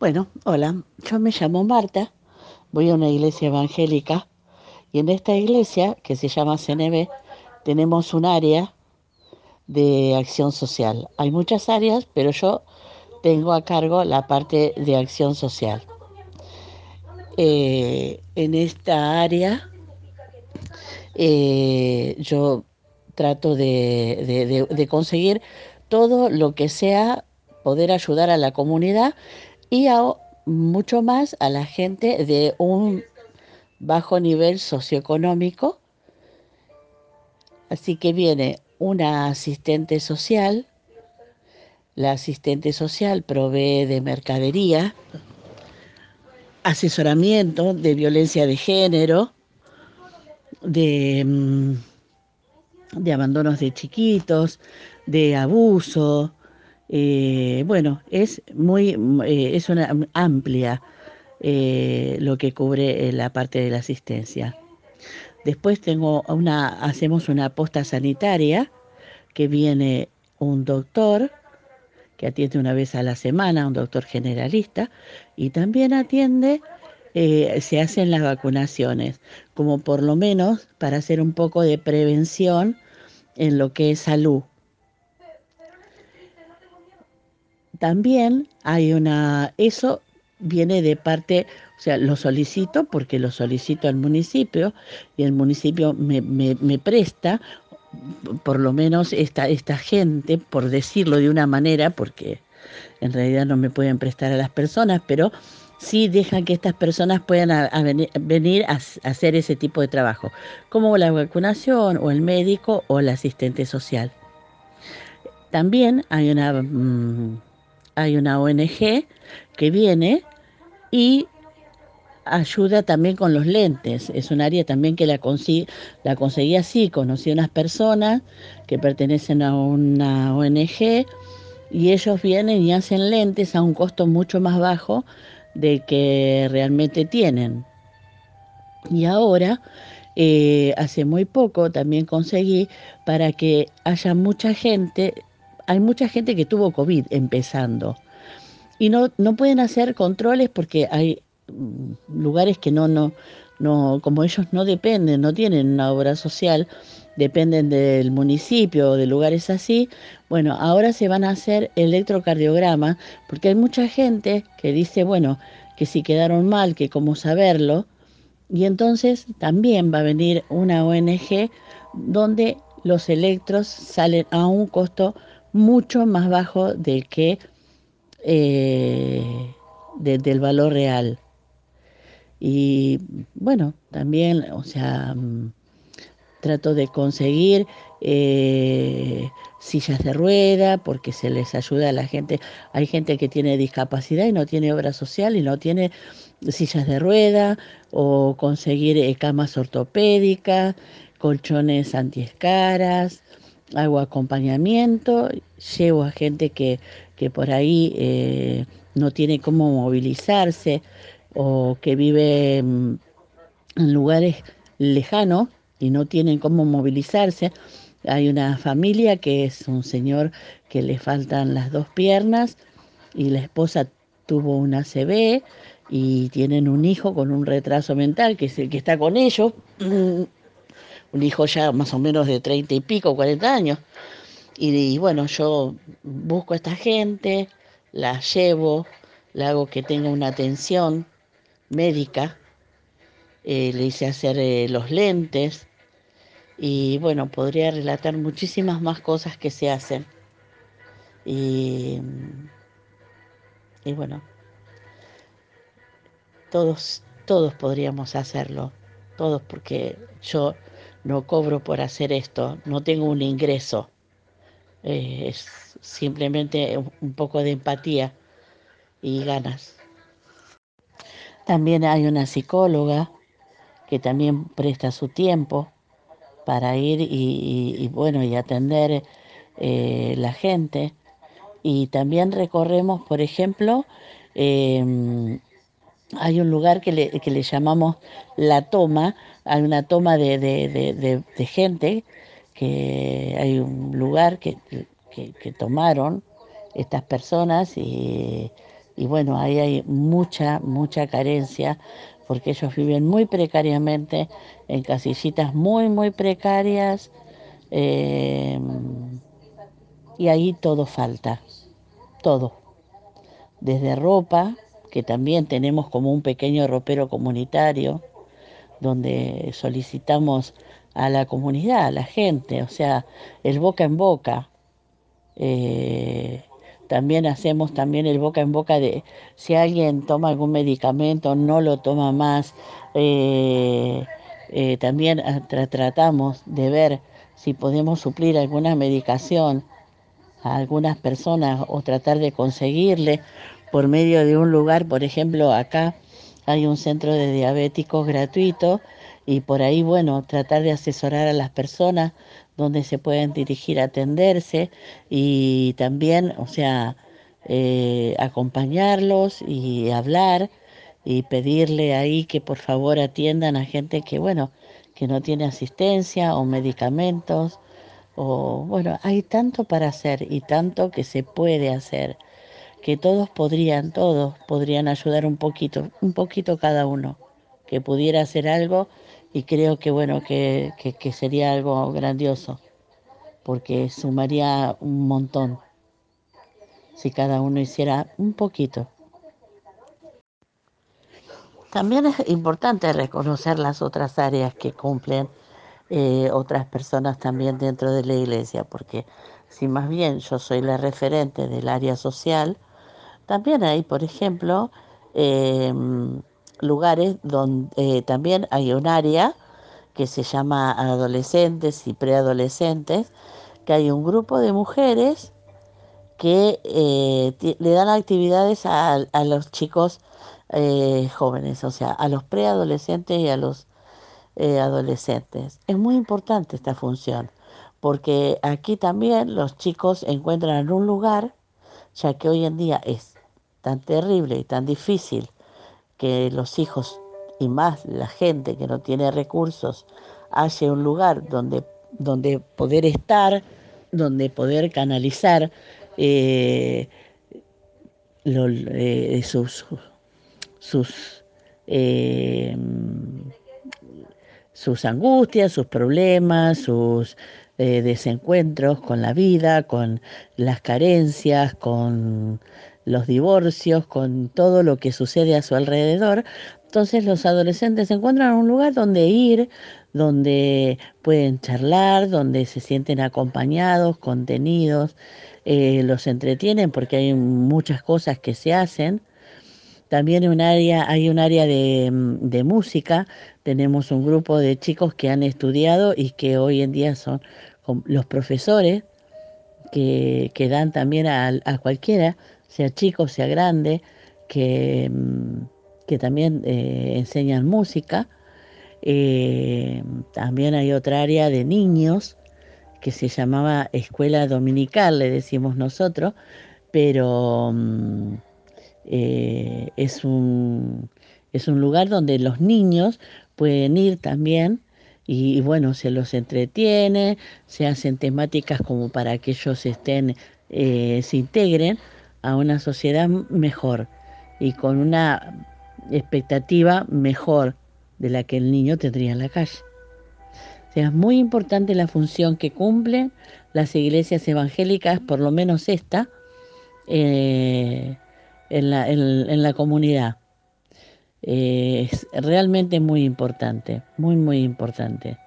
Bueno, hola, yo me llamo Marta, voy a una iglesia evangélica y en esta iglesia, que se llama CNB, tenemos un área de acción social. Hay muchas áreas, pero yo tengo a cargo la parte de acción social. Eh, en esta área eh, yo trato de, de conseguir todo lo que sea poder ayudar a la comunidad y a, mucho más a la gente de un bajo nivel socioeconómico. Así que viene una asistente social, la asistente social provee de mercadería, asesoramiento de violencia de género, de, mm, de abandonos de chiquitos, de abuso, eh, bueno, es muy, eh, es una amplia eh, lo que cubre la parte de la asistencia. Después tengo una, hacemos una posta sanitaria que viene un doctor que atiende una vez a la semana, un doctor generalista, y también atiende, se hacen las vacunaciones, como por lo menos para hacer un poco de prevención en lo que es salud. También hay una, eso viene de parte, o sea, lo solicito porque lo solicito al municipio y el municipio me, me, presta por lo menos esta, esta gente, por decirlo de una manera, porque en realidad no me pueden prestar a las personas, pero sí dejan que estas personas puedan venir, a, hacer ese tipo de trabajo, como la vacunación o el médico o el asistente social. También hay una... Mm, hay una ONG que viene y ayuda también con los lentes. Es un área también que la, conseguí, la conseguí así. Conocí unas personas que pertenecen a una ONG y ellos vienen y hacen lentes a un costo mucho más bajo del que realmente tienen. Y ahora, eh, hace muy poco, también conseguí para que haya mucha gente hay mucha gente que tuvo COVID empezando. Y no, no pueden hacer controles porque hay mm, lugares que no, no, no, como ellos no dependen, no tienen una obra social, dependen del municipio o de lugares así, bueno, ahora se van a hacer electrocardiogramas porque hay mucha gente que dice, bueno, que si quedaron mal, que cómo saberlo, y entonces también va a venir una ONG donde los electros salen a un costo mucho más bajo del que eh, del valor real. Y bueno, también, o sea, mm, trato de conseguir eh, sillas de rueda porque se les ayuda a la gente. Hay gente que tiene discapacidad y no tiene obra social y no tiene sillas de rueda o conseguir eh, camas ortopédicas, colchones antiescaras, hago acompañamiento, llevo a gente que, por ahí eh, no tiene cómo movilizarse o que vive mm, en lugares lejanos y no tienen cómo movilizarse. Hay una familia que es un señor que le faltan las dos piernas y la esposa tuvo una CB y tienen un hijo con un retraso mental que es el que está con ellos un hijo ya más o menos de treinta y pico, cuarenta años. Y, bueno, yo busco a esta gente, la llevo, le hago que tenga una atención médica, eh, le hice hacer eh, los lentes y bueno, podría relatar muchísimas más cosas que se hacen. Y, y bueno, todos, todos podríamos hacerlo, todos porque yo no cobro por hacer esto, no tengo un ingreso. Eh, es simplemente un poco de empatía y ganas. También hay una psicóloga que también presta su tiempo para ir y, bueno y atender eh, la gente. Y también recorremos, por ejemplo, em, hay un lugar que le, que le, llamamos La Toma, hay una toma de, de, de, gente, que hay un lugar que, que, tomaron estas personas y, y bueno, ahí hay mucha, mucha carencia porque ellos viven muy precariamente, en casillitas muy, muy precarias, eh, y ahí todo falta, todo. Desde ropa, que también tenemos como un pequeño ropero comunitario, donde solicitamos a la comunidad, a la gente, o sea, el boca en boca. Eh, también hacemos también el boca en boca de si alguien toma algún medicamento, no lo toma más. Eh, eh, también ah, tratamos de ver si podemos suplir alguna medicación a algunas personas o tratar de conseguirle por medio de un lugar, por ejemplo, acá hay un centro de diabéticos gratuito y por ahí, bueno, tratar de asesorar a las personas donde se pueden dirigir a atenderse y también, o sea, eh, acompañarlos y hablar y pedirle ahí que por favor atiendan a gente que, bueno, que no tiene asistencia o medicamentos o, bueno, hay tanto para hacer y tanto que se puede hacer que todos podrían, todos podrían ayudar un poquito, un poquito cada uno, que pudiera hacer algo y creo que bueno, que, que, sería algo grandioso, porque sumaría un montón si cada uno hiciera un poquito. También es importante reconocer las otras áreas que cumplen eh, otras personas también dentro de la iglesia, porque si más bien yo soy la referente del área social, también hay, por ejemplo, em, lugares donde eh, también hay un área que se llama adolescentes y preadolescentes, que hay un grupo de mujeres que eh, le dan actividades a, los chicos eh, jóvenes, o sea, a los preadolescentes y a los adolescentes. Es muy importante esta función, porque aquí también los chicos encuentran un lugar, ya que hoy en día es tan terrible y tan difícil que los hijos y más la gente que no tiene recursos haya un lugar donde, donde poder estar, donde poder canalizar eh, eh, sus, sus, eh, sus angustias, sus problemas, sus desencuentros con la vida, con las carencias, con los divorcios, con todo lo que sucede a su alrededor. Entonces los adolescentes encuentran un lugar donde ir, donde pueden charlar, donde se sienten acompañados, contenidos, eh, los entretienen porque hay muchas cosas que se hacen. También un área, hay un área de, de, música, tenemos un grupo de chicos que han estudiado y que hoy en día son los profesores que, que dan también a, a cualquiera sea chico, sea grande, que, mm, que también eh, enseñan música. Eh, también hay otra área de niños que se llamaba escuela dominical, le decimos nosotros, pero mm, eh, es, un, es un lugar donde los niños pueden ir también y, bueno, se los entretiene, se hacen temáticas como para que ellos estén, se integren a una sociedad mejor y con una expectativa mejor de la que el niño tendría en la calle. O sea, es muy importante la función que cumplen las iglesias evangélicas, por lo menos esta, eh, en, la, en, la, comunidad. Eh, es realmente muy importante, muy, muy importante.